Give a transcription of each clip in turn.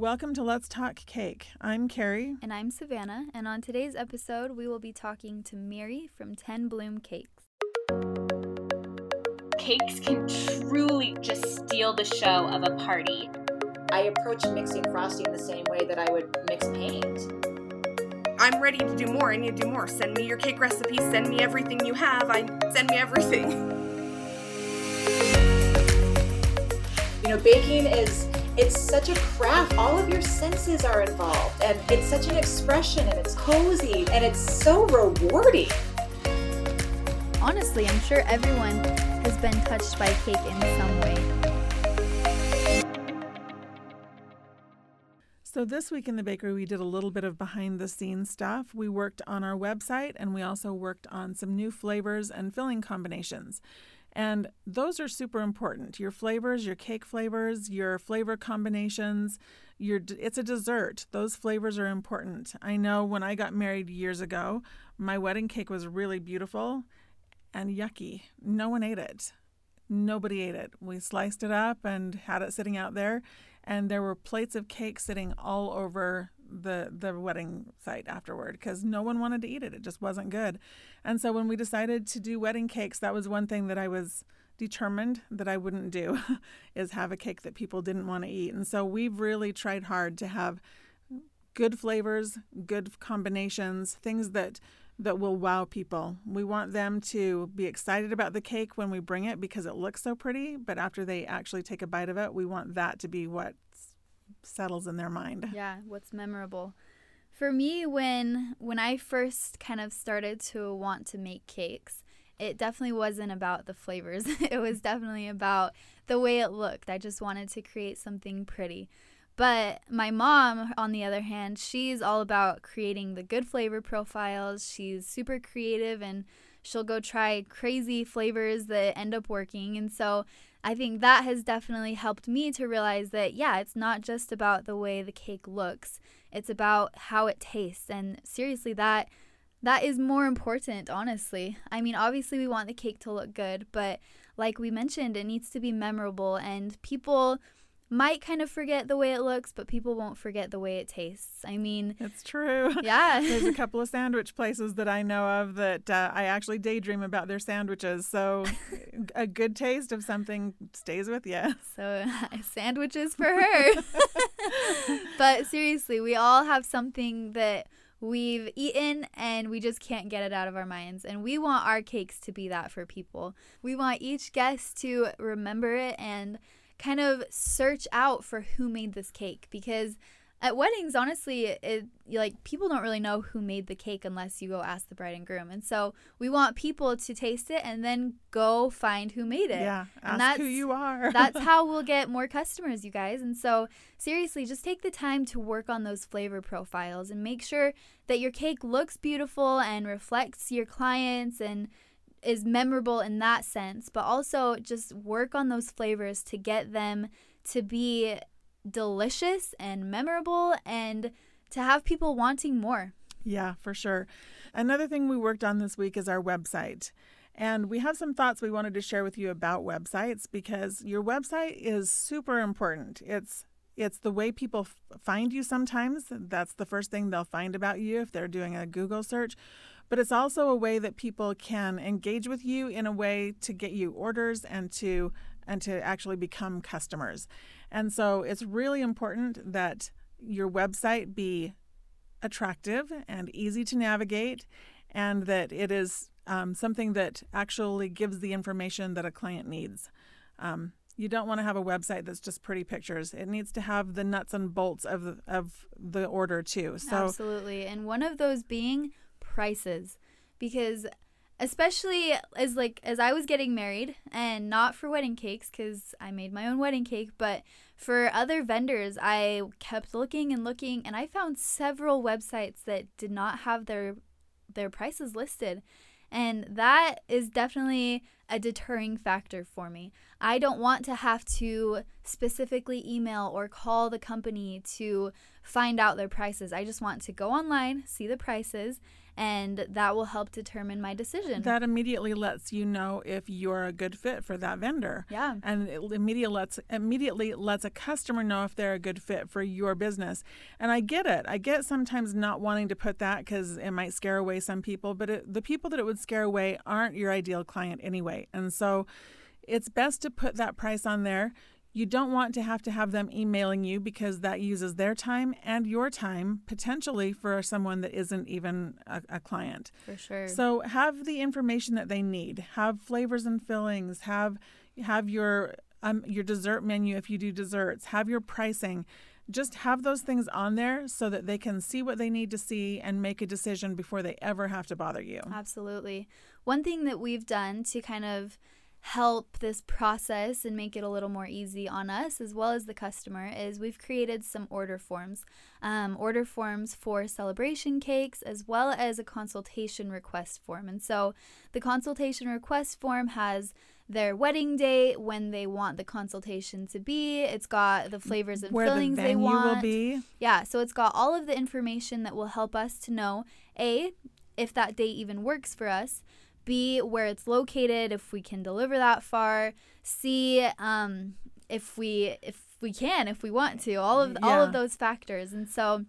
Welcome to Let's Talk Cake. I'm Carrie. And I'm Savannah. And on today's episode, we will be talking to Miri from 10 Bloom Cakes. Cakes can truly just steal the show of a party. I approach mixing frosting the same way that I would mix paint. I'm ready to do more. I need to do more. Send me your cake recipes. Send me everything you have. I send me everything. You know, baking is it's such a craft. All of your senses are involved, and it's such an expression, and it's cozy, and it's so rewarding. Honestly, I'm sure everyone has been touched by cake in some way. So, this week in the bakery, we did a little bit of behind the scenes stuff. We worked on our website and we also worked on some new flavors and filling combinations. And those are super important. Your flavors, your cake flavors, your flavor combinations, your it's a dessert. Those flavors are important. I know when I got married years ago, my wedding cake was really beautiful and yucky. No one ate it. Nobody ate it. We sliced it up and had it sitting out there and there were plates of cake sitting all over the the wedding site afterward because no one wanted to eat it. It just wasn't good. And so when we decided to do wedding cakes, that was one thing that I was determined that I wouldn't do is have a cake that people didn't want to eat. And so we've really tried hard to have good flavors, good combinations, things that that will wow people. We want them to be excited about the cake when we bring it because it looks so pretty, but after they actually take a bite of it, we want that to be what settles in their mind. Yeah, what's memorable. For me when when I first kind of started to want to make cakes, it definitely wasn't about the flavors. it was definitely about the way it looked. I just wanted to create something pretty. But my mom, on the other hand, she's all about creating the good flavor profiles. She's super creative and she'll go try crazy flavors that end up working. And so I think that has definitely helped me to realize that, yeah, it's not just about the way the cake looks, it's about how it tastes. And seriously, that. That is more important, honestly. I mean, obviously, we want the cake to look good, but like we mentioned, it needs to be memorable, and people might kind of forget the way it looks, but people won't forget the way it tastes. I mean, it's true. Yeah. There's a couple of sandwich places that I know of that uh, I actually daydream about their sandwiches. So a good taste of something stays with you. So sandwiches for her. but seriously, we all have something that we've eaten and we just can't get it out of our minds. And we want our cakes to be that for people. We want each guest to remember it and kind of search out for who made this cake because at weddings honestly it like people don't really know who made the cake unless you go ask the bride and groom. And so we want people to taste it and then go find who made it. Yeah and that's who you are. that's how we'll get more customers you guys. And so seriously just take the time to work on those flavor profiles and make sure that your cake looks beautiful and reflects your clients and is memorable in that sense, but also just work on those flavors to get them to be delicious and memorable and to have people wanting more. Yeah, for sure. Another thing we worked on this week is our website. And we have some thoughts we wanted to share with you about websites because your website is super important. It's it's the way people f- find you sometimes. That's the first thing they'll find about you if they're doing a Google search but it's also a way that people can engage with you in a way to get you orders and to and to actually become customers. And so it's really important that your website be attractive and easy to navigate and that it is um, something that actually gives the information that a client needs. Um, you don't want to have a website that's just pretty pictures. It needs to have the nuts and bolts of the, of the order too. So Absolutely. And one of those being prices because especially as like as I was getting married and not for wedding cakes cuz I made my own wedding cake but for other vendors I kept looking and looking and I found several websites that did not have their their prices listed and that is definitely a deterring factor for me. I don't want to have to specifically email or call the company to find out their prices. I just want to go online, see the prices, and that will help determine my decision. That immediately lets you know if you're a good fit for that vendor. Yeah. And it immediately lets immediately lets a customer know if they're a good fit for your business. And I get it. I get sometimes not wanting to put that because it might scare away some people, but it, the people that it would scare away aren't your ideal client anyway. And so it's best to put that price on there. You don't want to have to have them emailing you because that uses their time and your time potentially for someone that isn't even a, a client. For sure. So have the information that they need. Have flavors and fillings. Have have your um, your dessert menu if you do desserts. Have your pricing. Just have those things on there so that they can see what they need to see and make a decision before they ever have to bother you. Absolutely. One thing that we've done to kind of help this process and make it a little more easy on us as well as the customer is we've created some order forms um, order forms for celebration cakes as well as a consultation request form. And so the consultation request form has their wedding date when they want the consultation to be. It's got the flavors and Where fillings the they venue want. will be. yeah so it's got all of the information that will help us to know a if that date even works for us B, where it's located, if we can deliver that far. C, um, if we if we can, if we want to. All of all of those factors, and so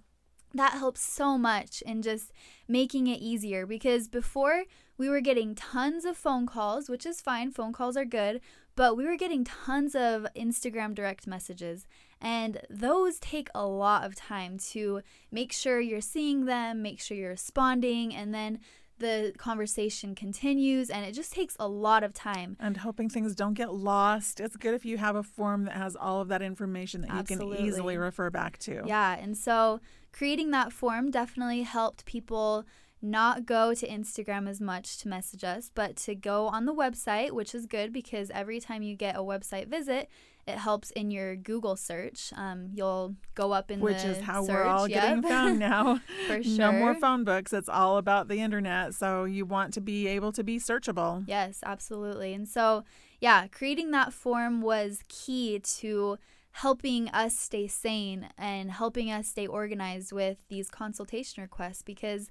that helps so much in just making it easier because before we were getting tons of phone calls, which is fine. Phone calls are good, but we were getting tons of Instagram direct messages. And those take a lot of time to make sure you're seeing them, make sure you're responding, and then the conversation continues. And it just takes a lot of time. And hoping things don't get lost. It's good if you have a form that has all of that information that you can easily refer back to. Yeah. And so creating that form definitely helped people not go to Instagram as much to message us, but to go on the website, which is good because every time you get a website visit, it helps in your Google search. Um, you'll go up in the Which is how search. we're all getting found now. For sure. No more phone books. It's all about the internet. So you want to be able to be searchable. Yes, absolutely. And so, yeah, creating that form was key to helping us stay sane and helping us stay organized with these consultation requests because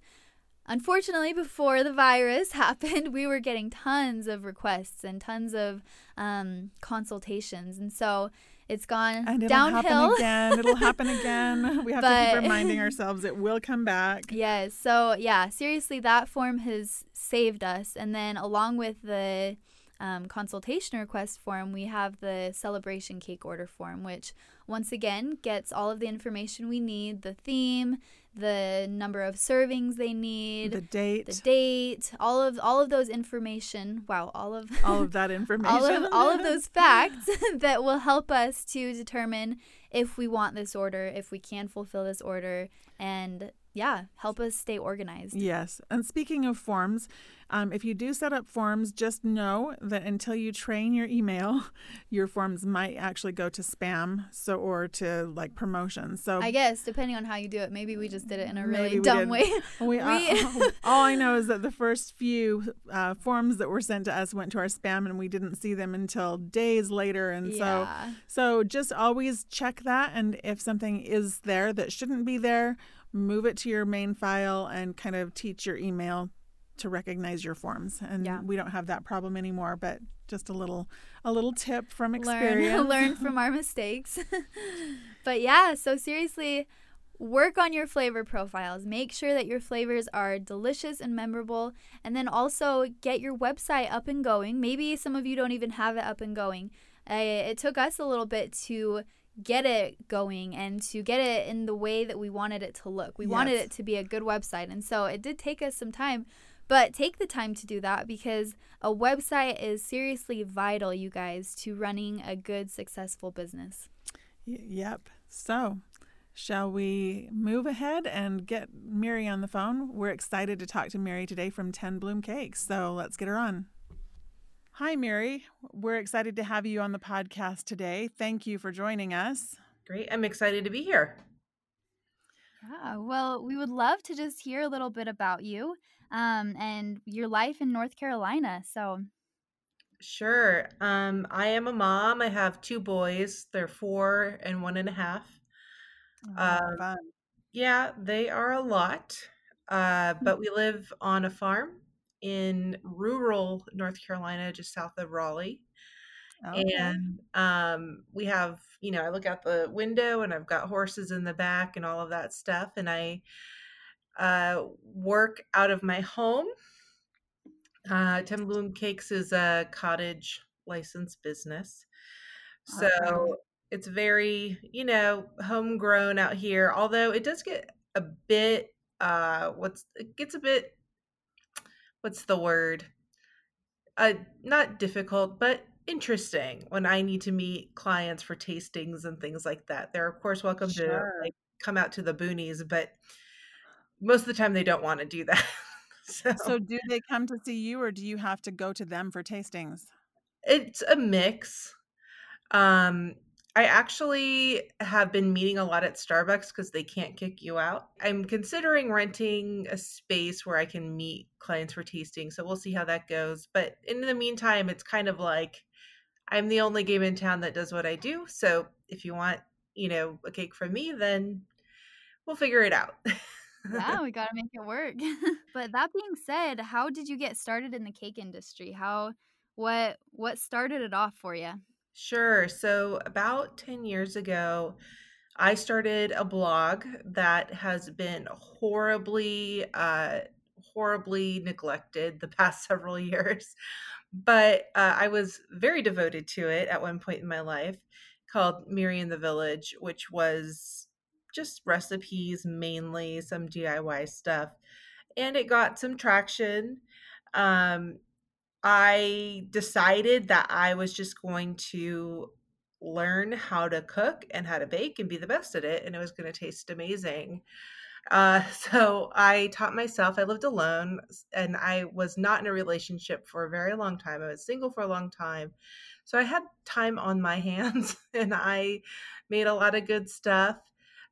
unfortunately before the virus happened we were getting tons of requests and tons of um, consultations and so it's gone And it'll downhill happen again. It'll happen again. We have to But- keep reminding ourselves it will come back. Yes. So yeah, seriously, that form has saved us. And then along with the um, consultation request form, we have the celebration cake order form, which once again gets all of the information we need: the theme, the number of servings they need, The date, the date, all of all of those information. Wow, all of all of that information. all of all of those facts that will help us to determine if we want this order, if we can fulfill this order, and yeah, help us stay organized. Yes. And speaking of forms, um, if you do set up forms, just know that until you train your email, your forms might actually go to spam, so or to like promotions. So I guess depending on how you do it, maybe we just did it in a really dumb did. way. we, uh, we- all I know is that the first few uh, forms that were sent to us went to our spam, and we didn't see them until days later. And so, so just always check that, and if something is there that shouldn't be there, move it to your main file and kind of teach your email to recognize your forms. And Yeah. we don't have that problem anymore, but just a little a little tip from learn experience. learn from our mistakes. but yeah, so seriously, work on your flavor profiles. Make sure that your flavors are delicious and memorable, and then also get your website up and going. Maybe some of you don't even have it up and going. Uh, it took us a little bit to get it going and to get it in the way that we wanted it to look. We wanted it to be a good website, and so it did take us some time. But take the time to do that because a website is seriously vital, you guys, to running a good, successful business. Y- Yep. So, shall we move ahead and get Miri on the phone? We're excited to talk to Miri today from 10 Bloom Cakes. So, let's get her on. Hi, Miri. We're excited to have you on the podcast today. Thank you for joining us. Great. I'm excited to be here. Yeah, well, we would love to just hear a little bit about you um, and your life in North Carolina. So, Sure. Um, I am a mom. I have two boys. They're four and one and a half. Um, Fun. Yeah, they are a lot. uh, but we live on a farm in rural North Carolina, just south of Raleigh. Okay. And um, we have, you know, I look out the window and I've got horses in the back and all of that stuff. And I uh, work out of my home. Uh, Ten Bloom Cakes is a cottage licensed business. So Awesome. it's very, you know, homegrown out here, although it does get a bit, uh, what's, it gets a bit, what's the word? Uh, not difficult, but interesting when I need to meet clients for tastings and things like that. They're of course welcome to like come out to the boonies, but most of the time they don't want to do that. so So, do they come to see you, or do you have to go to them for tastings? it's a mix. Um, I actually have been meeting a lot at Starbucks because they can't kick you out. I'm considering renting a space where I can meet clients for tasting, so we'll see how that goes. But in the meantime, it's kind of like I'm the only game in town that does what I do. So if you want, you know, a cake from me, then we'll figure it out. yeah, we gotta make it work. but that being said, how did you get started in the cake industry? How what what started it off for you? Sure. So about 10 years ago, I started a blog that has been horribly, uh, horribly neglected the past several years. But uh, I was very devoted to it at one point in my life called Miri in the Village, which was just recipes mainly, some DIY stuff. And it got some traction. Um, I decided that I was just going to learn how to cook and how to bake and be the best at it, and it was going to taste amazing. Uh, so I taught myself. I lived alone, and I was not in a relationship for a very long time. I was single for a long time, so I had time on my hands, and I made a lot of good stuff.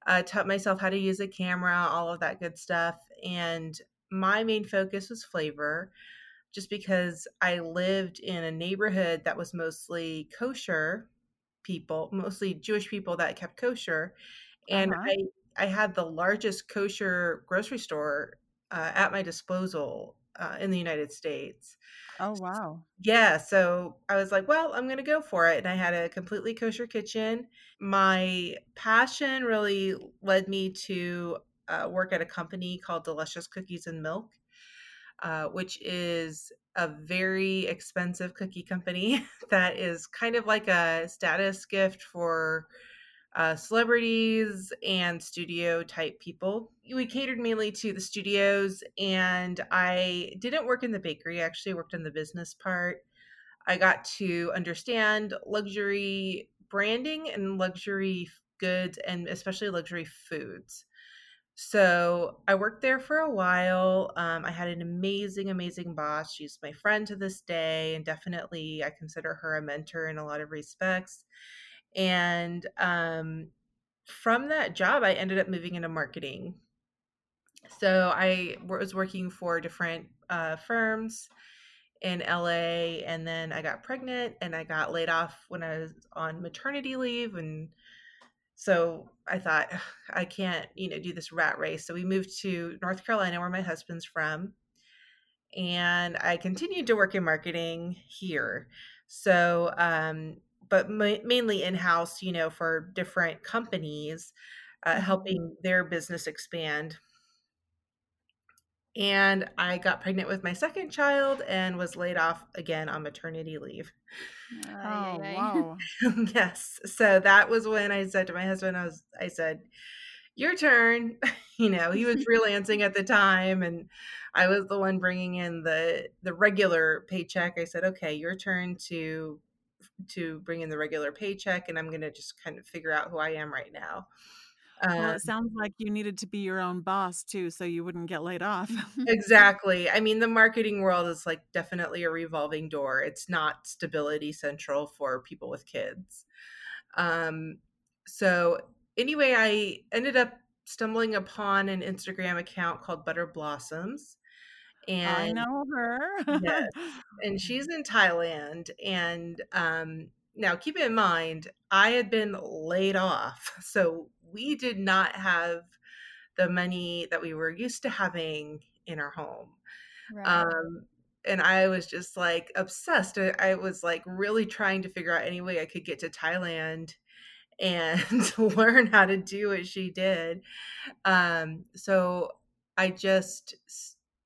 I taught myself how to use a camera, all of that good stuff, and my main focus was flavor just because I lived in a neighborhood that was mostly kosher people, mostly Jewish people that kept kosher, and Uh-huh. I I had the largest kosher grocery store uh, at my disposal uh, in the United States. Oh, wow. Yeah, so I was like, well, I'm going to go for it. And I had a completely kosher kitchen. My passion really led me to uh, work at a company called Delicious Cookies and Milk uh, which is a very expensive cookie company that is kind of like a status gift for uh, celebrities and studio type people. We catered mainly to the studios, and I didn't work in the bakery. I actually worked in the business part. I got to understand luxury branding and luxury goods, and especially luxury foods. So I worked there for a while. Um, I had an amazing, amazing boss. She's my friend to this day, and definitely I consider her a mentor in a lot of respects. And um, from that job, I ended up moving into marketing. So I was working for different uh, firms in LA, and then I got pregnant and I got laid off when I was on maternity leave, and so I thought I can't, you know, do this rat race. So we moved to North Carolina, where my husband's from, and I continued to work in marketing here. So, um, but ma- mainly in house, you know, for different companies, uh, Mhm. helping their business expand. And I got pregnant with my second child and was laid off again on maternity leave. Oh, wow. yes. So that was when I said to my husband, I was, I said, your turn. you know, he was freelancing at the time and I was the one bringing in the, the regular paycheck. I said, okay, your turn to, to bring in the regular paycheck. And I'm going to just kind of figure out who I am right now. Well, Um, it sounds like you needed to be your own boss too, so you wouldn't get laid off. exactly. I mean, the marketing world is like definitely a revolving door. It's not stability central for people with kids. Um, so anyway, I ended up stumbling upon an Instagram account called Butter Blossoms. And I know her. yes, and she's in Thailand. And um, now keep in mind, I had been laid off. So we did not have the money that we were used to having in our home. Right. Um, and I was just like obsessed. I, I was like really trying to figure out any way I could get to Thailand and learn how to do what she did. Um, so I just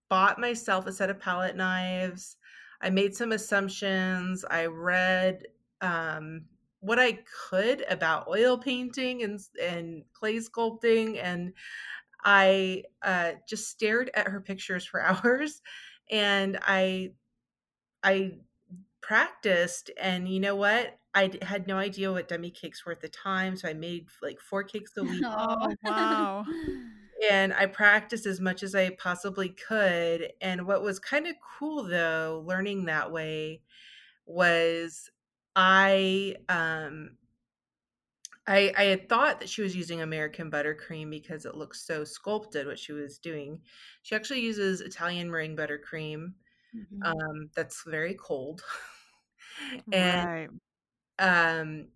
bought myself a set of palette knives. I made some assumptions. I read um, what I could about oil painting and and clay sculpting, and I uh, just stared at her pictures for hours, and I I practiced and you know what I had no idea what dummy cakes were at the time so i made like four cakes a week Oh, wow. and i practiced as much as i possibly could and what was kind of cool though learning that way was i um I, I had thought that she was using American buttercream because it looks so sculpted what she was doing. She actually uses Italian meringue buttercream Mhm. um, that's very cold. and Right. um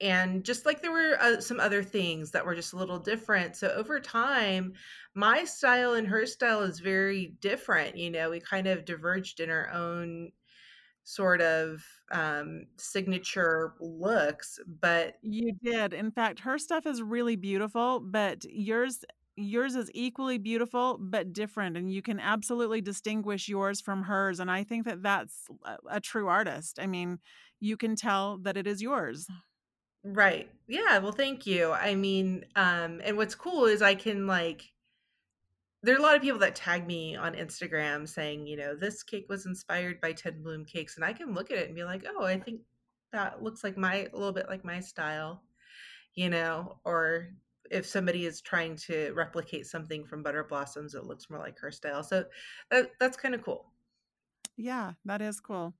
and just like there were uh, some other things that were just a little different so over time my style and her style is very different you know we kind of diverged in our own sort of um signature looks but You did. In fact, her stuff is really beautiful, but yours yours is equally beautiful but different and you can absolutely distinguish yours from hers and I think that that's a, a true artist. I mean, you can tell that it is yours. right yeah well thank you i mean um and what's cool is i can like there are a lot of people that tag me on Instagram saying, you know, this cake was inspired by Ten Bloom cakes, and I can look at it and be like, oh, I think that looks like my a little bit like my style, you know, or if somebody is trying to replicate something from Butter Blossoms, it looks more like her style. So that that's kind of cool. Yeah, that is cool.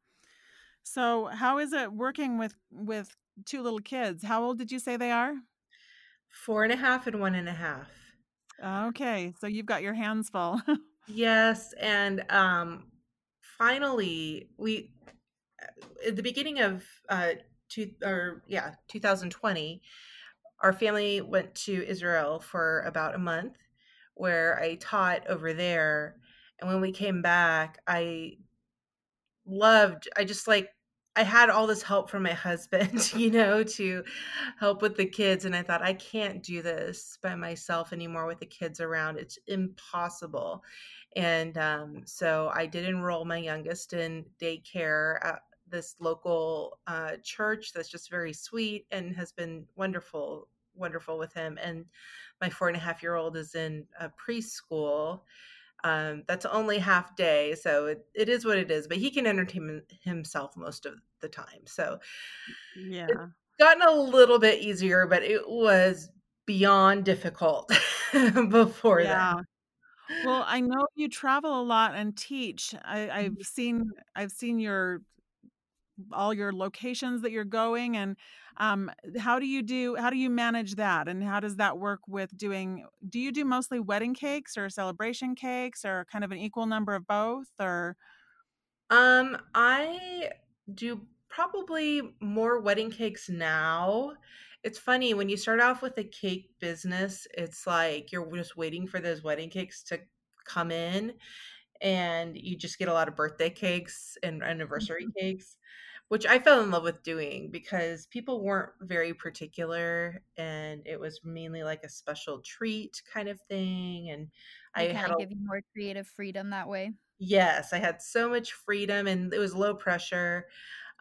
So, how is it working with with two little kids? How old did you say they are? Four and a half and one and a half. Okay, so you've got your hands full. Yes, and um, finally, we at the beginning of uh, two or yeah, 2020, our family went to Israel for about a month, where I taught over there, and when we came back, I loved. I just like I had all this help from my husband, you know, to help with the kids. And I thought, I can't do this by myself anymore with the kids around. It's impossible. And um, so I did enroll my youngest in daycare at this local uh, church that's just very sweet and has been wonderful, wonderful with him. And my four and a half year old is in a preschool um, that's only half day, so it, it is what it is. But he can entertain himself most of the time. So yeah. it's gotten a little bit easier, but it was beyond difficult before Yeah. that. Well, I know you travel a lot and teach. I, I've Mhm. seen I've seen your all your locations that you're going and um how do you do how do you manage that and how does that work with doing do you do mostly wedding cakes or celebration cakes or kind of an equal number of both or? Um, I do probably more wedding cakes now. It's funny when you start off with a cake business, it's like you're just waiting for those wedding cakes to come in and you just get a lot of birthday cakes and anniversary cakes, which I fell in love with doing because people weren't very particular and it was mainly like a special treat kind of thing. And I kind had of a give you more creative freedom that way. yes, I had so much freedom and it was low pressure.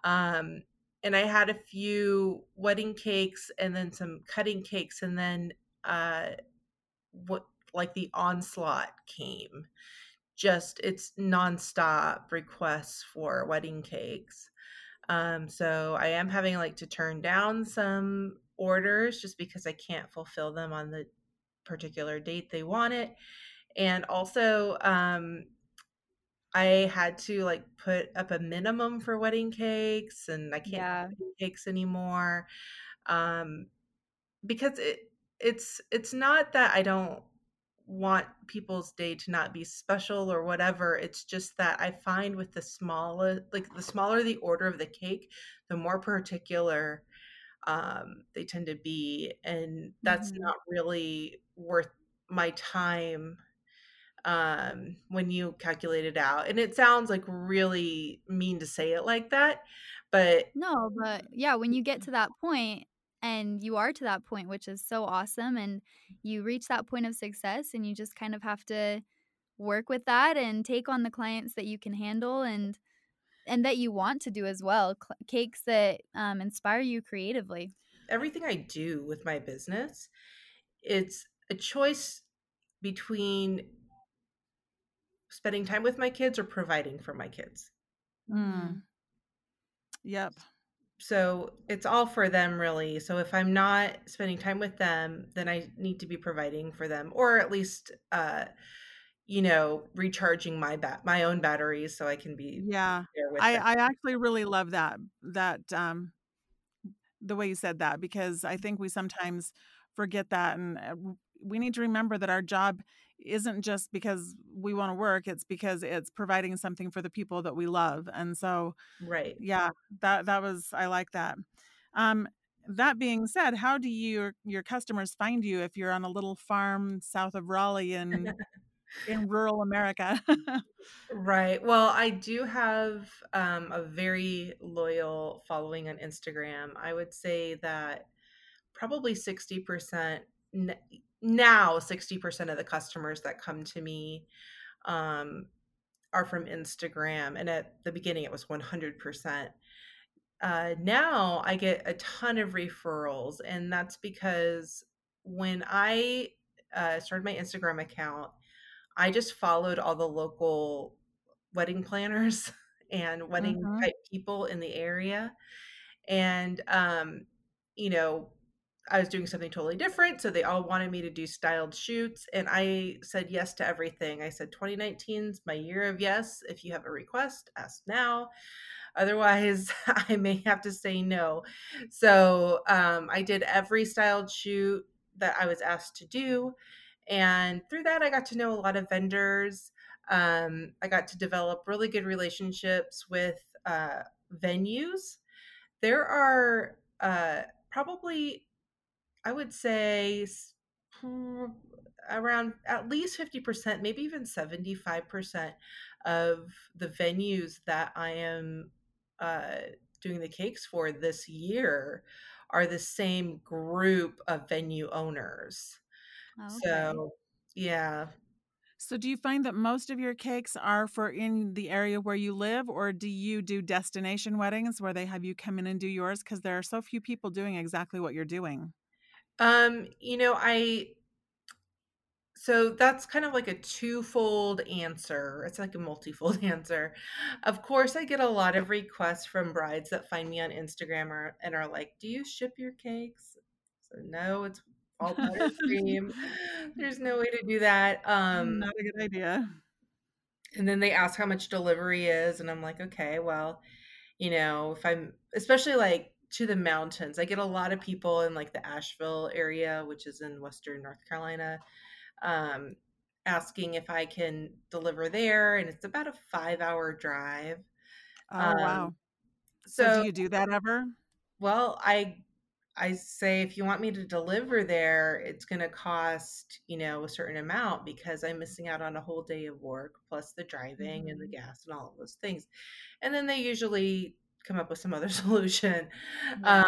Um, and I had a few wedding cakes and then some cutting cakes and then uh what like the onslaught came just it's nonstop requests for wedding cakes. Um, so I am having like to turn down some orders just because I can't fulfill them on the particular date they want it. And also, um, I had to like put up a minimum for wedding cakes, and I can't Yeah. cakes anymore. Um, because it it's it's not that I don't want people's day to not be special or whatever. It's just that I find with the smaller like the smaller the order of the cake, the more particular um they tend to be and that's Mhm. not really worth my time um, when you calculate it out. And it sounds like really mean to say it like that, but No, but yeah, when you get to that point and you are to that point, which is so awesome, and you reach that point of success, and you just kind of have to work with that and take on the clients that you can handle and and that you want to do as well, cl- cakes that um, inspire you creatively. everything I do with my business, it's a choice between spending time with my kids or providing for my kids. Mm. Yep. So it's all for them, really. So if I'm not spending time with them, then I need to be providing for them, or at least, uh, you know, recharging my bat my own batteries so I can be Yeah. there with I, them. I actually really love that that um the way you said that because I think we sometimes forget that and uh, we need to remember that our job isn't just because we want to work it's because it's providing something for the people that we love and so Right. yeah that that was I like that um that being said how do your your customers find you if you're on a little farm south of Raleigh in in rural America Right. Well, I do have um, a very loyal following on Instagram. I would say that probably 60% n- now 60% of the customers that come to me um, are from Instagram. And at the beginning, it was 100%. Uh, now I get a ton of referrals, and that's because when I uh, started my Instagram account, I just followed all the local wedding planners and wedding Mhm. type people in the area. And, um, you know, I was doing something totally different. So they all wanted me to do styled shoots. And I said yes to everything. I said 2019's my year of yes. If you have a request, ask now. Otherwise, I may have to say no. So um, I did every styled shoot that I was asked to do. And through that, I got to know a lot of vendors. Um, I got to develop really good relationships with uh, venues. There are uh, probably, I would say, hmm, around at least 50%, maybe even 75% of the venues that I am uh, doing the cakes for this year are the same group of venue owners. Okay. So, yeah. So, do you find that most of your cakes are for in the area where you live, or do you do destination weddings where they have you come in and do yours? Because there are so few people doing exactly what you're doing. Um, you know, I so that's kind of like a twofold answer. It's like a multifold answer. Of course, I get a lot of requests from brides that find me on Instagram or, and are like, "Do you ship your cakes?" So no, it's all buttercream. There's no way to do that. Um, Not a good idea. and then they ask how much delivery is and i'm like okay well you know if i'm especially like to the mountains i get a lot of people in like the asheville area which is in western north carolina um asking if i can deliver there and it's about a five hour drive Oh, um wow. So, so do you do that ever? well i i say if you want me to deliver there it's going to cost you know a certain amount because i'm missing out on a whole day of work plus the driving and the Mhm. gas and all of those things and then they usually come up with some other solution Yeah. um,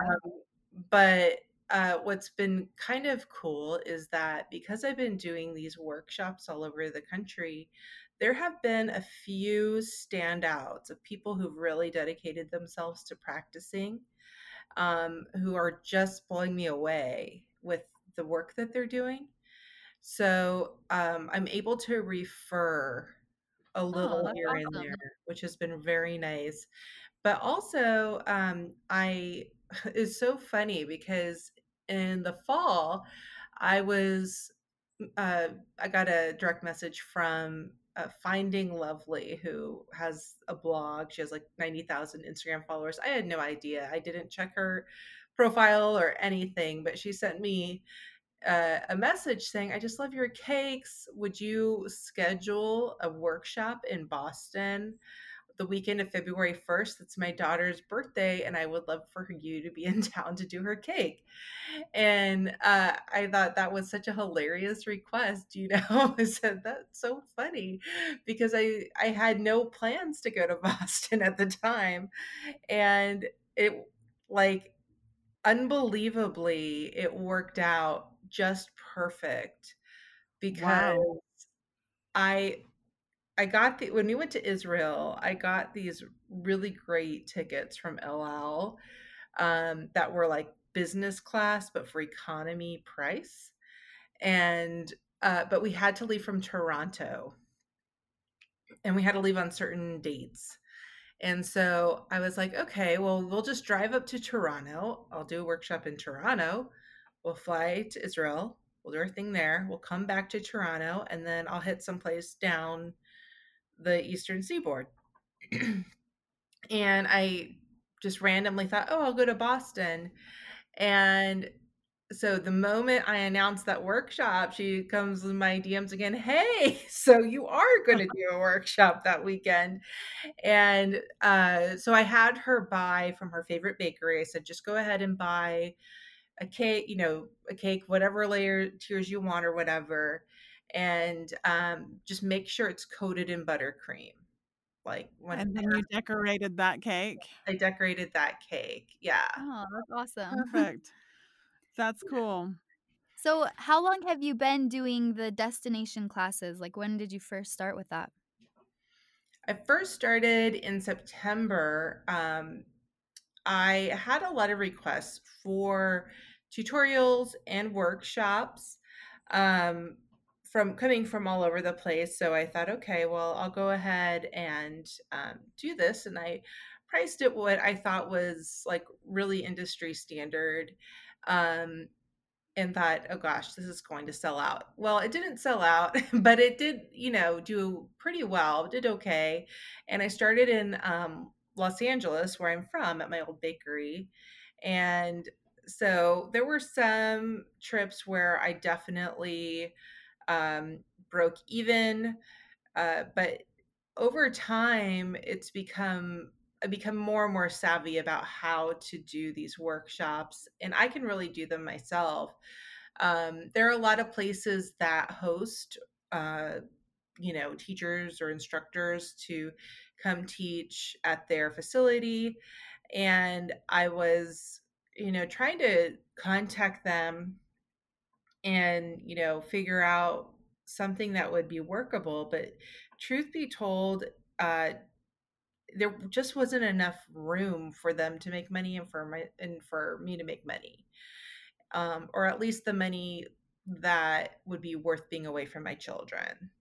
but uh, what's been kind of cool is that because i've been doing these workshops all over the country there have been a few standouts of people who've really dedicated themselves to practicing um, who are just blowing me away with the work that they're doing. So um, I'm able to refer a Oh, little that's here and there, which has been very nice. But also, um, I it's so funny because in the fall, I was uh, I got a direct message from uh, Finding Lovely, who has a blog. She has like 90,000 Instagram followers. I had no idea. I didn't check her profile or anything, but she sent me uh, a message saying, I just love your cakes. Would you schedule a workshop in Boston the weekend of February 1st. It's my daughter's birthday, and I would love for you to be in town to do her cake. And uh, I thought that was such a hilarious request. You know, I said that's so funny because I I had no plans to go to Boston at the time, and it like unbelievably it worked out just perfect because Wow. I I got the when we went to Israel, I got these really great tickets from El Al um, that were like business class, but for economy price. And uh, but we had to leave from Toronto, and we had to leave on certain dates. And so I was like, okay, well, we'll just drive up to Toronto. I'll do a workshop in Toronto. We'll fly to Israel. We'll do our thing there. We'll come back to Toronto, and then I'll hit someplace down the eastern seaboard. and I just randomly thought, oh, I'll go to Boston. And so the moment I announced that workshop, she comes in my DMs again. Hey, so you are going to do a workshop that weekend. And uh, so I had her buy from her favorite bakery. I said, just go ahead and buy a cake, you know, a cake, whatever layer tiers you want or whatever. And um, just make sure it's coated in buttercream. Like when And then you decorated that cake. I decorated that cake. Yeah. Oh, that's awesome. Perfect. That's cool. So, how long have you been doing the destination classes? Like, when did you first start with that? I first started in September. Um, I had a lot of requests for tutorials and workshops um, from coming from all over the place. So I thought, okay, well, I'll go ahead and um, do this. And I priced it what I thought was like really industry standard. Um, and thought, oh gosh, this is going to sell out. Well, it didn't sell out, but it did, you know, do pretty well, did okay. And I started in um, Los Angeles, where I'm from, at my old bakery. And so there were some trips where I definitely um, broke even. Uh, but over time, it's become I become more and more savvy about how to do these workshops, and I can really do them myself. Um, there are a lot of places that host, uh, you know, teachers or instructors to come teach at their facility, and I was, you know, trying to contact them and you know figure out something that would be workable. But truth be told, uh, there just wasn't enough room for them to make money and for my and for me to make money um, or at least the money that would be worth being away from my children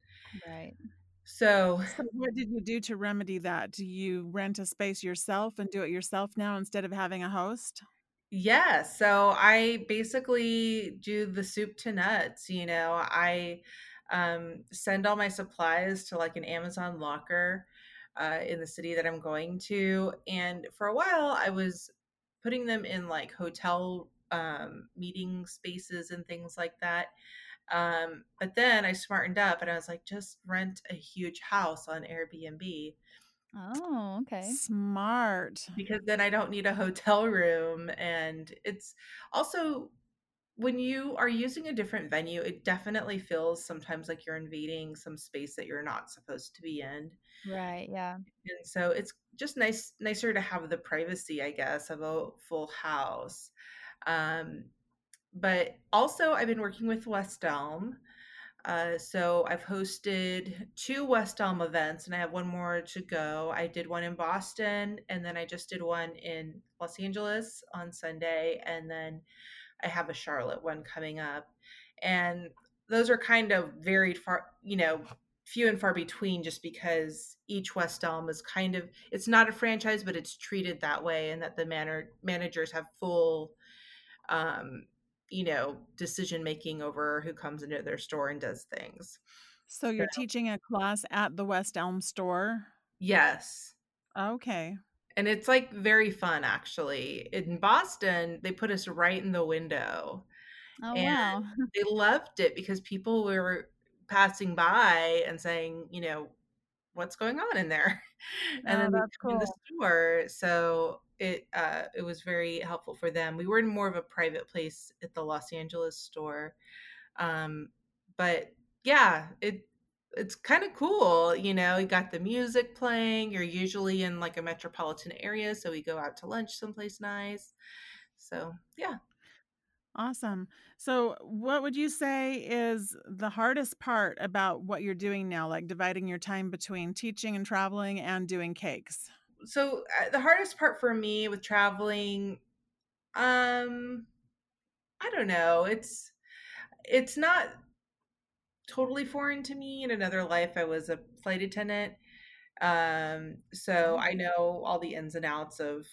Right. so So what did you do to remedy that? Do you rent a space yourself and do it yourself now instead of having a host? Yeah so i basically do the soup to nuts you know i um, send all my supplies to like an amazon locker uh, in the city that i'm going to and for a while i was putting them in like hotel um, meeting spaces and things like that. Um, but then I smartened up and I was like, just rent a huge house on Airbnb Oh, okay. Smart. because then I don't need a hotel room. And it's also when you are using a different venue, it definitely feels sometimes like you're invading some space that you're not supposed to be in. Right. Yeah. And so it's just nice nicer to have the privacy, I guess, of a full house. Um, but also, I've been working with West Elm. Uh, so I've hosted two West Elm events, and I have one more to go. I did one in Boston, and then I just did one in Los Angeles on Sunday, and then I have a Charlotte one coming up. And those are kind of very far, you know, few and far between just because each West Elm is kind of it's not a franchise, but it's treated that way and that the manor managers have full um, you know, decision making over who comes into their store and does things. So you're teaching a class at the West Elm store? Yes. Okay. And it's like very fun actually. In Boston, they put us right in the window. Oh, And wow. They loved it because people were passing by and saying, you know, what's going on in there and Oh, then that's come in the store so it uh it was very helpful for them we were in more of a private place at the los angeles store um but yeah it it's kind of cool you know you got the music playing you're usually in like a metropolitan area so we go out to lunch someplace nice so yeah Awesome. So, what would you say is the hardest part about what you're doing now, like dividing your time between teaching and traveling and doing cakes? So uh, the hardest part for me with traveling um i don't know it's it's not totally foreign to me in another life i was a flight attendant um so i know all the ins and outs of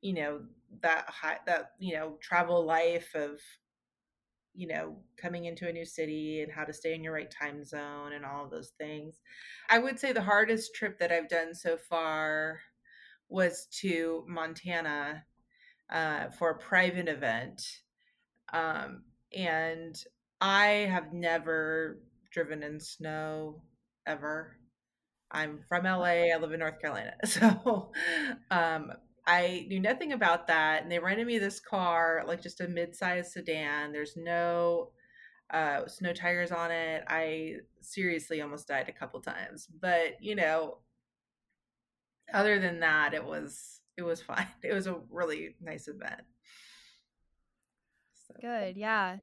you know that high that you know travel life of you know coming into a new city and how to stay in your right time zone and all of those things. I would say the hardest trip that i've done so far was to montana uh, for a private event um, and i have never driven in snow ever I'm from LA. I live in North Carolina. So um, I knew nothing about that. And they rented me this car, like just a mid-sized sedan. There's no uh, snow tires on it. I seriously almost died a couple times. But, you know, other than that, it was it was fine. It was a really nice event. So, Good, yeah.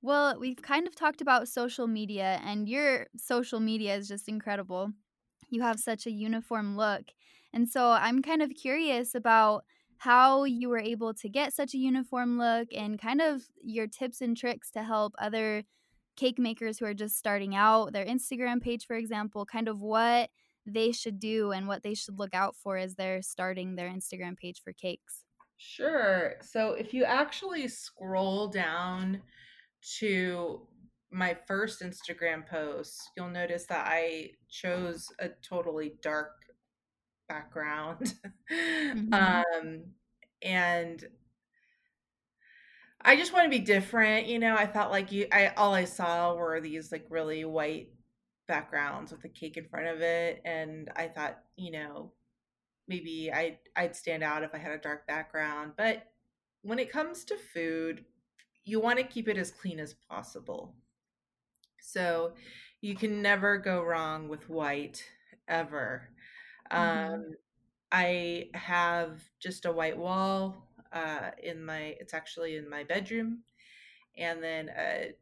Well, we've kind of talked about social media, and your social media is just incredible. You have such a uniform look. And so I'm kind of curious about how you were able to get such a uniform look and kind of your tips and tricks to help other cake makers who are just starting out, their Instagram page, for example, kind of what they should do and what they should look out for as they're starting their Instagram page for cakes. Sure. So if you actually scroll down to my first Instagram post, you'll notice that I chose a totally dark background. Mhm. um and I just want to be different, you know. I felt like you I all I saw were these like really white backgrounds with a cake in front of it and I thought, you know, maybe I'd I'd stand out if I had a dark background, but when it comes to food, you want to keep it as clean as possible. So you can never go wrong with white ever. Mhm. Um, I have just a white wall uh, in my, it's actually in my bedroom, and then a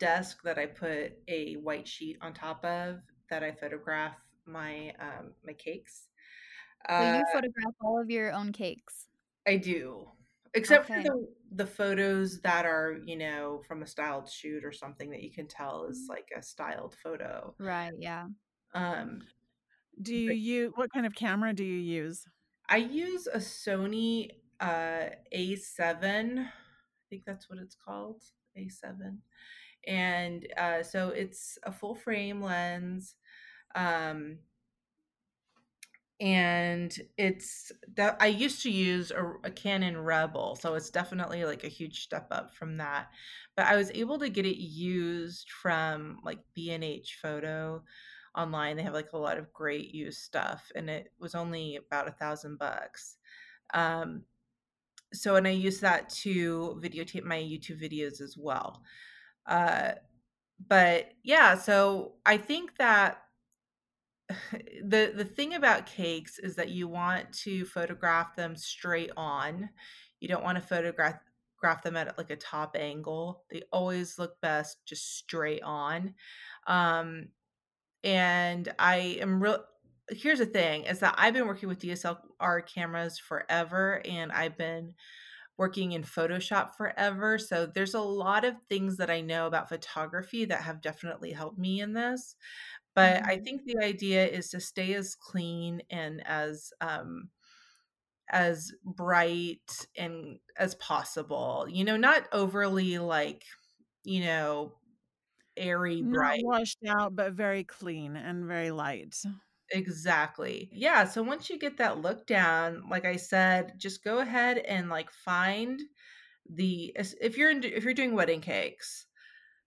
desk that I put a white sheet on top of that I photograph my um, my cakes. So Uh, you photograph all of your own cakes. I do. Except for the the photos that are, you know, from a styled shoot or something that you can tell is like a styled photo. Right, yeah. Um, Do you but use what kind of camera do you use? I use a Sony uh A7. I think that's what it's called, A7. And uh so it's a full frame lens. Um and it's that I used to use a, a Canon Rebel, so it's definitely like a huge step up from that. But I was able to get it used from like B&H Photo online. They have like a lot of great used stuff, and it was only about a thousand bucks. Um, so, and I use that to videotape my YouTube videos as well. Uh, but yeah, so I think that the the thing about cakes is that you want to photograph them straight on. You don't want to photograph graph them at like a top angle. They always look best just straight on. Um, and I am real. Here's the thing: is that I've been working with DSLR cameras forever, and I've been working in Photoshop forever. So there's a lot of things that I know about photography that have definitely helped me in this. But I Mhm. think the idea is to stay as clean and as um as bright and as possible. You know, not overly like, you know, airy Not bright. washed out, but very clean and very light. Exactly. Yeah, so once you get that look down, like I said, just go ahead and like find the if you're in, if you're doing wedding cakes,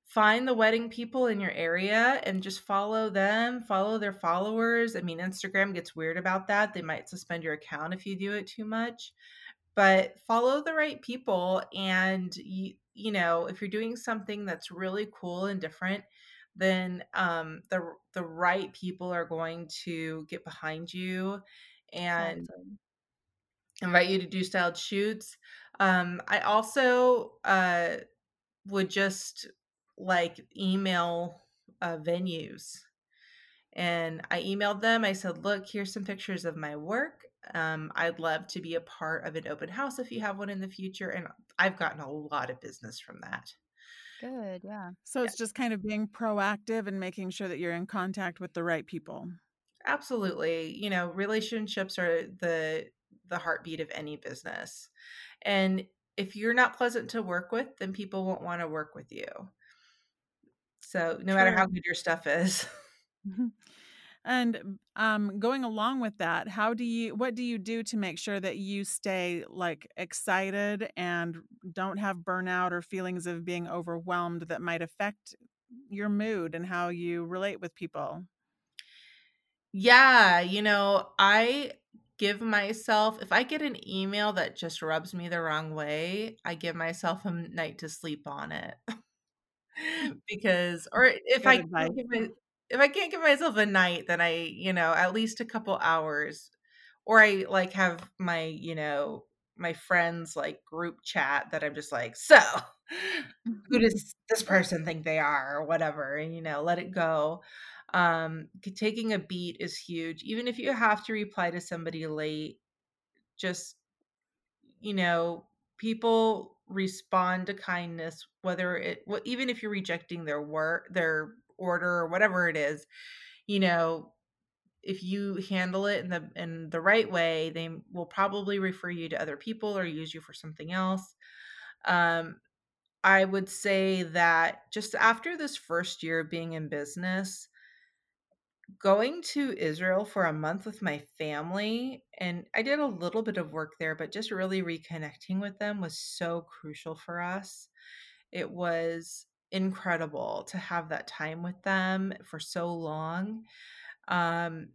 find the wedding people in your area and just follow them, follow their followers. I mean, Instagram gets weird about that. They might suspend your account if you do it too much. But follow the right people and you you know, if you're doing something that's really cool and different, then um the the right people are going to get behind you and Awesome. invite you to do styled shoots. Um, I also uh, would just like email uh, venues. And I emailed them. I said, look, here's some pictures of my work. Um, I'd love to be a part of an open house if you have one in the future. And I've gotten a lot of business from that. Good. Yeah. So it's just kind of being proactive and making sure that you're in contact with the right people. Absolutely. You know, relationships are the the heartbeat of any business. And if you're not pleasant to work with, then people won't want to work with you. So no matter how good your stuff is. Mm-hmm. And um, going along with that, how do you, what do you do to make sure that you stay like excited and don't have burnout or feelings of being overwhelmed that might affect your mood and how you relate with people? Yeah, you know, I give myself if I get an email that just rubs me the wrong way, I give myself a night to sleep on it. because or if Good I give my if I can't give myself a night, then I, you know, at least a couple hours or I like have my, you know, my friends like group chat that I'm just like, so who does this person think they are or whatever, and you know, let it go. Um, taking a beat is huge. Even if you have to reply to somebody late, just you know, people respond to kindness, whether it, wh- even if you're rejecting their work, their order, or whatever it is, you know, if you handle it in the in the right way, they will probably refer you to other people or use you for something else. Um, I would say that just after this first year of being in business, going to Israel for a month with my family, and I did a little bit of work there, but just really reconnecting with them was so crucial for us. It was incredible to have that time with them for so long. Um,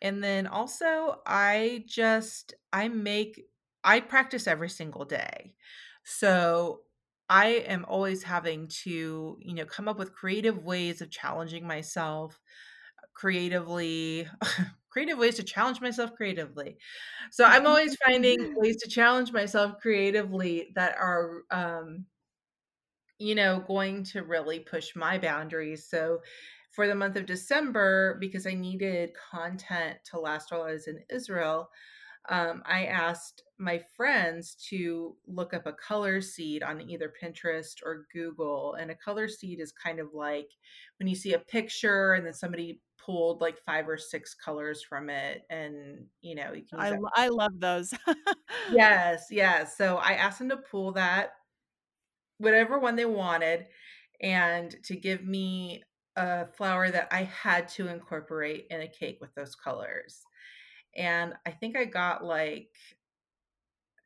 and then also, I just I make I practice every single day. So I am always having to, you know, come up with creative ways of challenging myself creatively, creative ways to challenge myself creatively. So I'm always finding ways to challenge myself creatively that are um you know, going to really push my boundaries. So for the month of December, because I needed content to last while I was in Israel, um, I asked my friends to look up a color seed on either Pinterest or Google. And a color seed is kind of like when you see a picture and then somebody pulled like five or six colors from it and you know you can use I, I love those. yes yes so i asked them to pull that whatever one they wanted and to give me a flower that I had to incorporate in a cake with those colors. And I think I got like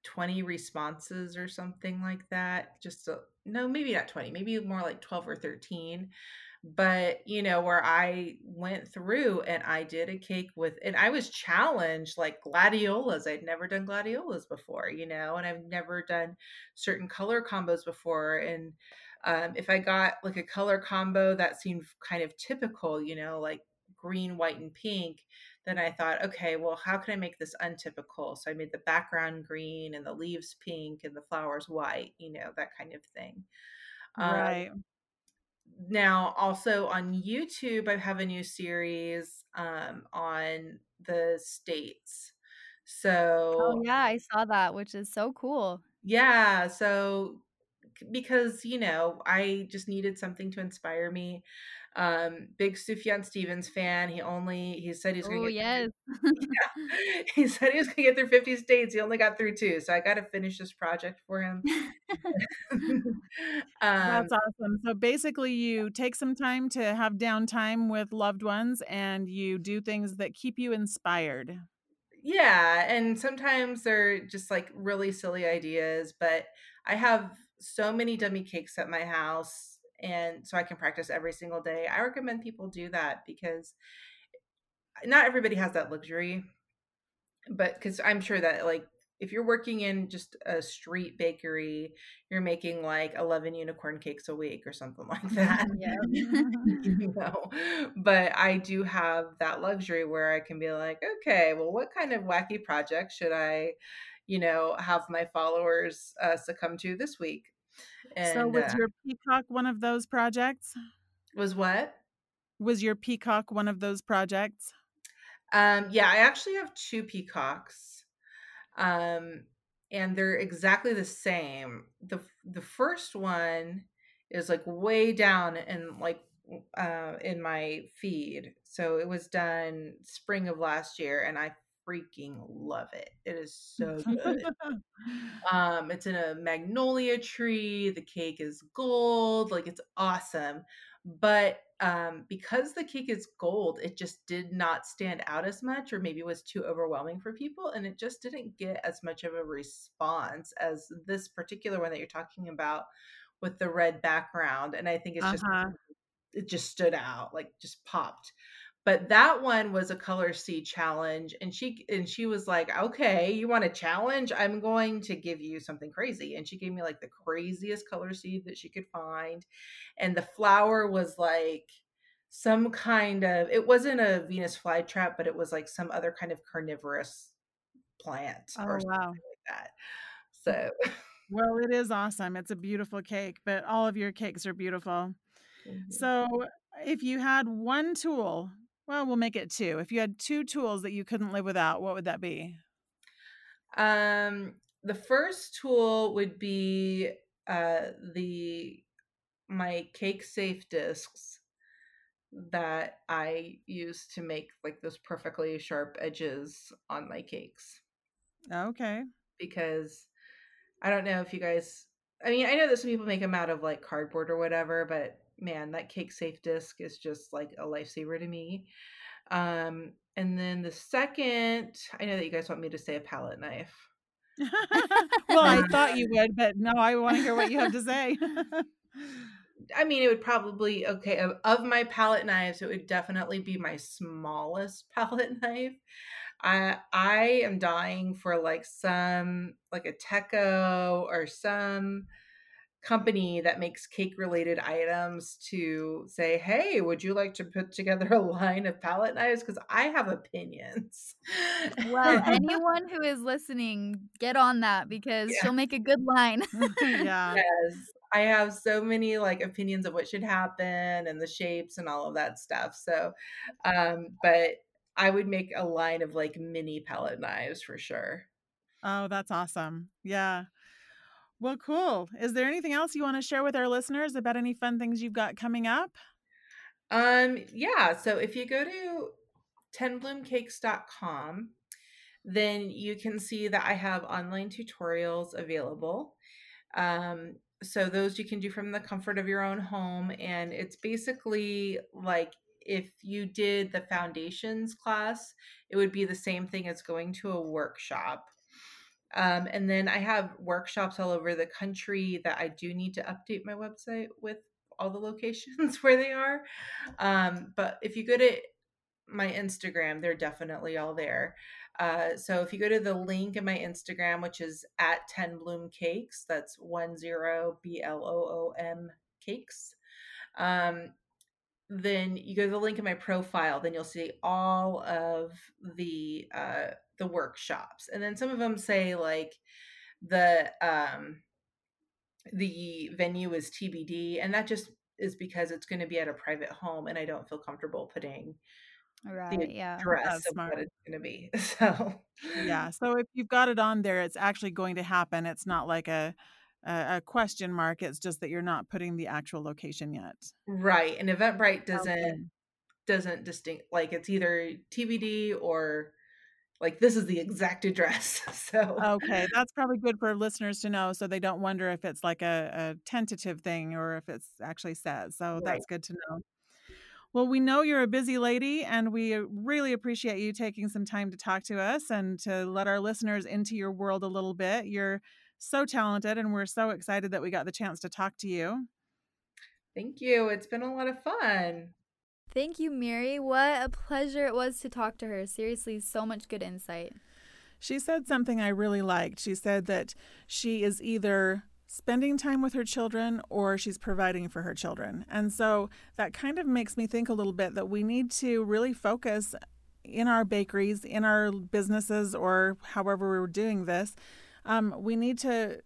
20 responses or something like that. Just a, no, maybe not 20, maybe more like 12 or 13. But, you know, where I went through and I did a cake with, and I was challenged like gladiolas. I'd never done gladiolas before, you know, and I've never done certain color combos before. And um, if I got like a color combo that seemed kind of typical, you know, like green, white, and pink, then I thought, okay, well, how can I make this untypical? So I made the background green and the leaves pink and the flowers white, you know, that kind of thing. Um, right. Now, also on YouTube, I have a new series um, on the states. Oh So, yeah, I saw that, which is so cool. yeah, so because you know i just needed something to inspire me um big sufjan stevens fan he only he said he's gonna Oh get yes. yeah he said he was gonna get through 50 states he only got through two so i gotta finish this project for him um That's awesome. So basically, you take some time to have downtime with loved ones and you do things that keep you inspired. Yeah, and sometimes they're just like really silly ideas, but I have so many dummy cakes at my house and so I can practice every single day. I recommend people do that because not everybody has that luxury. But because I'm sure that like if you're working in just a street bakery, you're making like 11 unicorn cakes a week or something like that. Yeah. you know, but I do have that luxury where I can be like, okay, well, what kind of wacky project should I, you know, have my followers uh, succumb to this week? And, so was uh, your peacock one of those projects? was what? Was your peacock one of those projects? Um, yeah, I actually have two peacocks. Um, and they're exactly the same. The the first one is like way down in like uh in my feed. So it was done spring of last year and I freaking love it. It is so good. um it's in a magnolia tree. The cake is gold. Like it's awesome. But um because the cake is gold, it just did not stand out as much or maybe was too overwhelming for people and it just didn't get as much of a response as this particular one that you're talking about with the red background and I think it's just Uh-huh. it just stood out like just popped but that one was a color seed challenge and she and she was like okay you want a challenge i'm going to give you something crazy and she gave me like the craziest color seed that she could find and the flower was like some kind of it wasn't a venus flytrap but it was like some other kind of carnivorous plant Oh or something wow. like that so Well, it is awesome. It's a beautiful cake, but all of your cakes are beautiful. Mm-hmm. So, if you had one tool, well, we'll make it two. If you had two tools that you couldn't live without, what would that be? Um, the first tool would be uh, the my cake safe discs that I use to make like those perfectly sharp edges on my cakes Okay. because I don't know if you guys I mean I know that some people make them out of like cardboard or whatever but man that cake safe disc is just like a lifesaver to me um and then the second I know that you guys want me to say a palette knife well, I thought you would, but no, I want to hear what you have to say. I mean, it would probably okay of, of my palette knives. It would definitely be my smallest palette knife. I I am dying for like some like Ateco or some company that makes cake related items to say, hey, would you like to put together a line of palette knives? Because I have opinions. Well, anyone who is listening, get on that because Yeah. she'll make a good line. yeah. yes i have so many like opinions of what should happen and the shapes and all of that stuff so um but i would make a line of like mini palette knives for sure Oh, that's awesome. Yeah. Well, cool. Is there anything else you want to share with our listeners about any fun things you've got coming up? um yeah so if you go to tenbloomcakes.com then you can see that i have online tutorials available um so those you can do from the comfort of your own home and it's basically like if you did the foundations class it would be the same thing as going to a workshop um, and then i have workshops all over the country that i do need to update my website with all the locations where they are um, but if you go to my instagram they're definitely all there uh, so if you go to the link in my Instagram, which is at 10 Bloom Cakes, that's 10 B L O O M cakes. Um, then you go to the link in my profile, then you'll see all of the uh, the workshops. And then some of them say like the um the venue is TBD, and that just is because it's going to be at a private home and I don't feel comfortable putting right. Yeah. dress of what it's going to be. So Yeah. So if you've got it on there, it's actually going to happen. It's not like a a, a question mark. It's just that you're not putting the actual location yet. Right. And Eventbrite doesn't Okay. doesn't distinct like it's either TBD or like this is the exact address. So Okay, that's probably good for listeners to know so they don't wonder if it's like a, a tentative thing or if it's actually said. So Right. that's good to know. Well, we know you're a busy lady and we really appreciate you taking some time to talk to us and to let our listeners into your world a little bit. You're so talented and we're so excited that we got the chance to talk to you. Thank you. It's been a lot of fun. Thank you, Miri. What a pleasure it was to talk to her. Seriously, so much good insight. She said something I really liked. She said that she is either spending time with her children or she's providing for her children. And so that kind of makes me think a little bit that we need to really focus in our bakeries, in our businesses, or however we're doing this. Um, we need to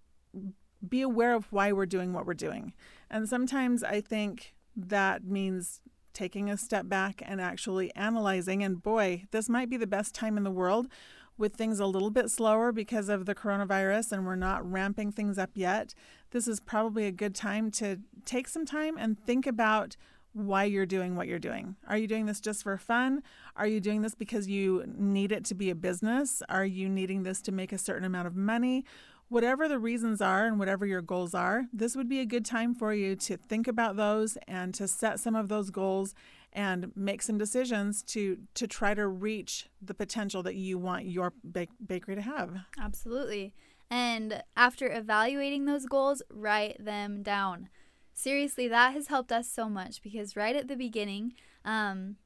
be aware of why we're doing what we're doing. And sometimes I think that means taking a step back and actually analyzing. And boy, this might be the best time in the world with things a little bit slower because of the coronavirus and we're not ramping things up yet. This is probably a good time to take some time and think about why you're doing what you're doing. Are you doing this just for fun? Are you doing this because you need it to be a business? Are you needing this to make a certain amount of money? Whatever the reasons are and whatever your goals are, this would be a good time for you to think about those and to set some of those goals and make some decisions to to try to reach the potential that you want your bake- bakery to have. Absolutely. And after evaluating those goals, write them down. Seriously, that has helped us so much because right at the beginning, um,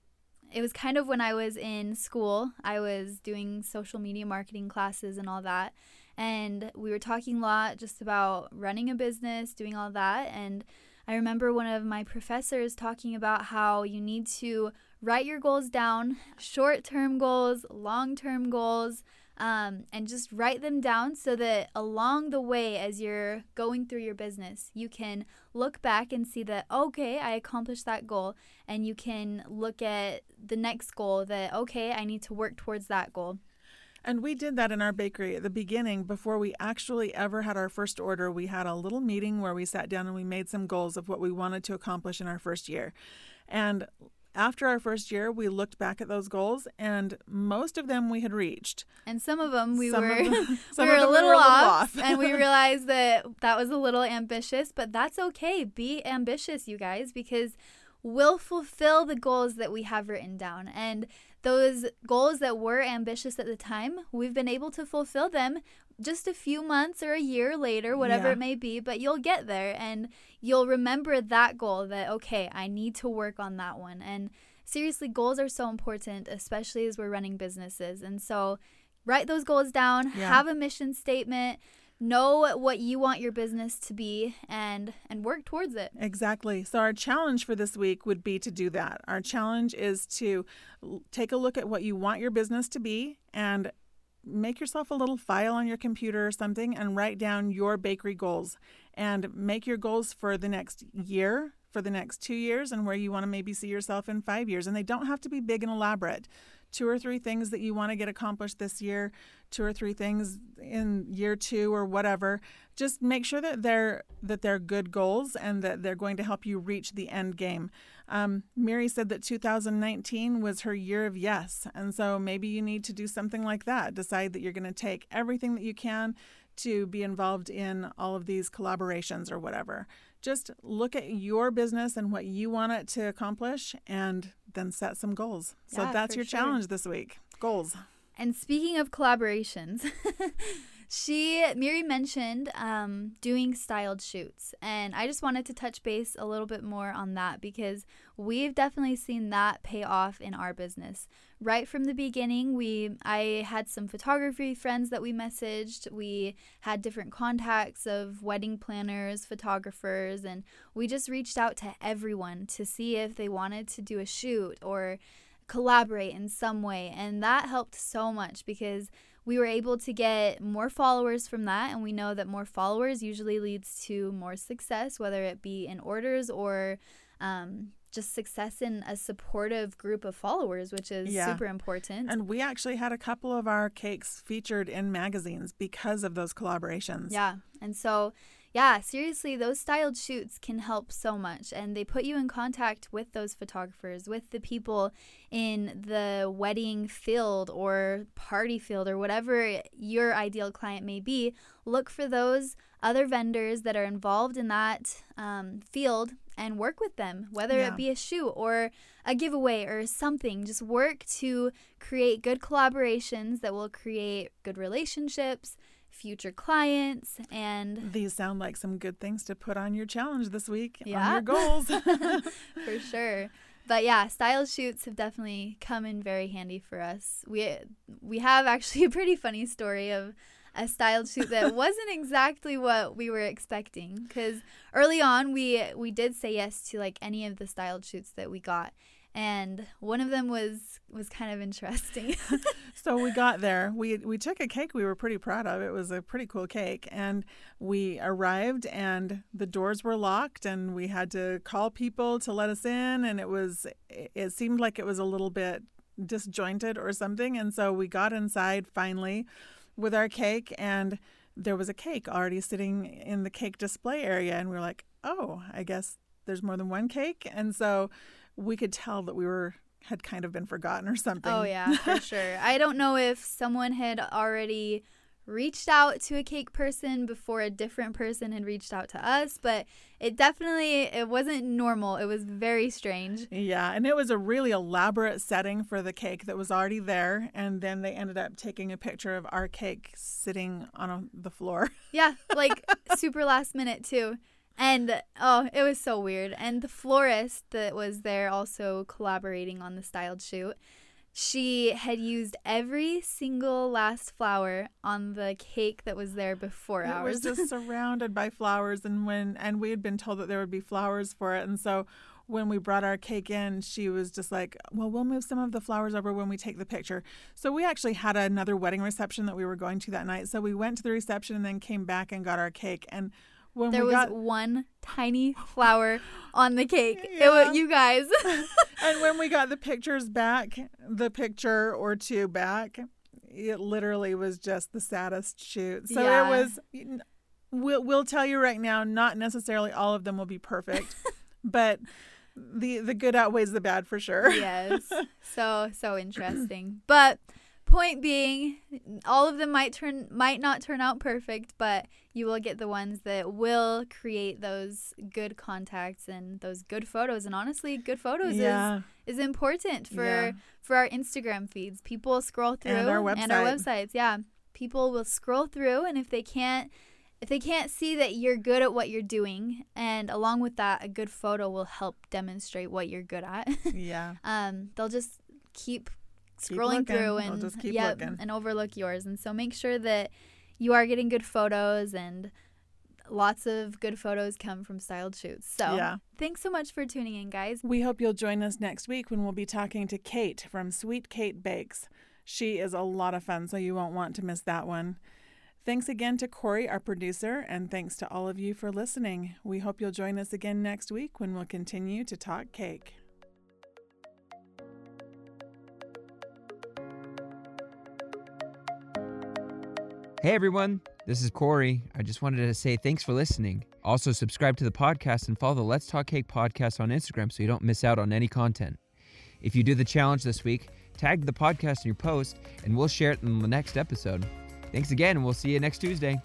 it was kind of when I was in school. I was doing social media marketing classes and all that. And we were talking a lot just about running a business, doing all that. And I remember one of my professors talking about how you need to write your goals down short term goals, long term goals. Um, and just write them down so that along the way, as you're going through your business, you can look back and see that, okay, I accomplished that goal. And you can look at the next goal that, okay, I need to work towards that goal. And we did that in our bakery at the beginning before we actually ever had our first order. We had a little meeting where we sat down and we made some goals of what we wanted to accomplish in our first year. And after our first year, we looked back at those goals, and most of them we had reached. And some of them we Some were them- we were a little were off, off. and we realized that that was a little ambitious. But that's okay. Be ambitious, you guys, because we'll fulfill the goals that we have written down. And those goals that were ambitious at the time, we've been able to fulfill them just a few months or a year later, whatever Yeah. it may be, but you'll get there and you'll remember that goal that, okay, I need to work on that one. And seriously, goals are so important, especially as we're running businesses. And so write those goals down, Yeah. have a mission statement, know what you want your business to be and and work towards it. Exactly. So, our challenge for this week would be to do that. Our challenge is to take a look at what you want your business to be and make yourself a little file on your computer or something and write down your bakery goals and make your goals for the next year, for the next two years, and where you want to maybe see yourself in five years. And they don't have to be big and elaborate. Two or three things that you want to get accomplished this year, two or three things in year two or whatever. Just make sure that they're that they're good goals and that they're going to help you reach the end game. Um, Miri said that 2019 was her year of yes, and so maybe you need to do something like that. Decide that you're going to take everything that you can to be involved in all of these collaborations or whatever. Just look at your business and what you want it to accomplish, and then set some goals. So Yeah, that's your sure. challenge this week. Goals. And speaking of collaborations, she Miri mentioned um, doing styled shoots, and I just wanted to touch base a little bit more on that because we've definitely seen that pay off in our business. Right from the beginning, we I had some photography friends that we messaged. We had different contacts of wedding planners, photographers, and we just reached out to everyone to see if they wanted to do a shoot or collaborate in some way. And that helped so much because we were able to get more followers from that. And we know that more followers usually leads to more success, whether it be in orders or um, just success in a supportive group of followers, which is Yeah. super important. And we actually had a couple of our cakes featured in magazines because of those collaborations. Yeah. And so, yeah, seriously, those styled shoots can help so much. And they put you in contact with those photographers, with the people in the wedding field or party field or whatever your ideal client may be. Look for those other vendors that are involved in that um, field and work with them, whether Yeah. it be a shoot or a giveaway or something. Just work to create good collaborations that will create good relationships future clients and These sound like some good things to put on your challenge this week on Yeah. your goals. for sure. But yeah, style shoots have definitely come in very handy for us. We we have actually a pretty funny story of a styled shoot that wasn't exactly what we were expecting cuz early on we we did say yes to like any of the styled shoots that we got and one of them was was kind of interesting. So we got there. We we took a cake we were pretty proud of. It was a pretty cool cake, and we arrived, and the doors were locked, and we had to call people to let us in, and it was it seemed like it was a little bit disjointed or something, and so we got inside finally with our cake, and there was a cake already sitting in the cake display area, and we were like, oh, I guess there's more than one cake, and so we could tell that we were had kind of been forgotten or something. Oh yeah, for sure. I don't know if someone had already reached out to a cake person before a different person had reached out to us, but it definitely it wasn't normal. It was very strange. Yeah, and it was a really elaborate setting for the cake that was already there, and then they ended up taking a picture of our cake sitting on a, the floor. Yeah, like super last minute too. And oh, it was so weird. And the florist that was there also collaborating on the styled shoot, she had used every single last flower on the cake that was there before It ours. was just surrounded by flowers, and when and we had been told that there would be flowers for it, and so when we brought our cake in, she was just like, "Well, we'll move some of the flowers over when we take the picture." So we actually had another wedding reception that we were going to that night. So we went to the reception and then came back and got our cake. And when there was got one tiny flower on the cake. It was, you guys. and when we got the pictures back, the picture or two back, it literally was just the saddest shoot. So Yeah. it was. We'll we'll tell you right now, not necessarily all of them will be perfect, but the the good outweighs the bad for sure. yes. So so interesting. But point being, all of them might turn might not turn out perfect, but you will get the ones that will create those good contacts and those good photos. And honestly, good photos Yeah, is is important for Yeah. for our Instagram feeds. People scroll through And our and our websites. Yeah. People will scroll through and if they can't if they can't see that you're good at what you're doing and along with that a good photo will help demonstrate what you're good at yeah, um, they'll just keep Keep scrolling through and keep yep, looking. and overlook yours. And so make sure that you are getting good photos and lots of good photos come from styled shoots. So yeah. thanks so much for tuning in, guys. We hope you'll join us next week when we'll be talking to Kate from Sweet Kate Bakes. She is a lot of fun, so you won't want to miss that one. Thanks again to Corey, our producer, and thanks to all of you for listening. We hope you'll join us again next week when we'll continue to talk cake. Hey everyone, this is Corey. I just wanted to say thanks for listening. Also, subscribe to the podcast and follow the Let's Talk Cake podcast on Instagram so you don't miss out on any content. If you do the challenge this week, tag the podcast in your post and we'll share it in the next episode. Thanks again, and we'll see you next Tuesday.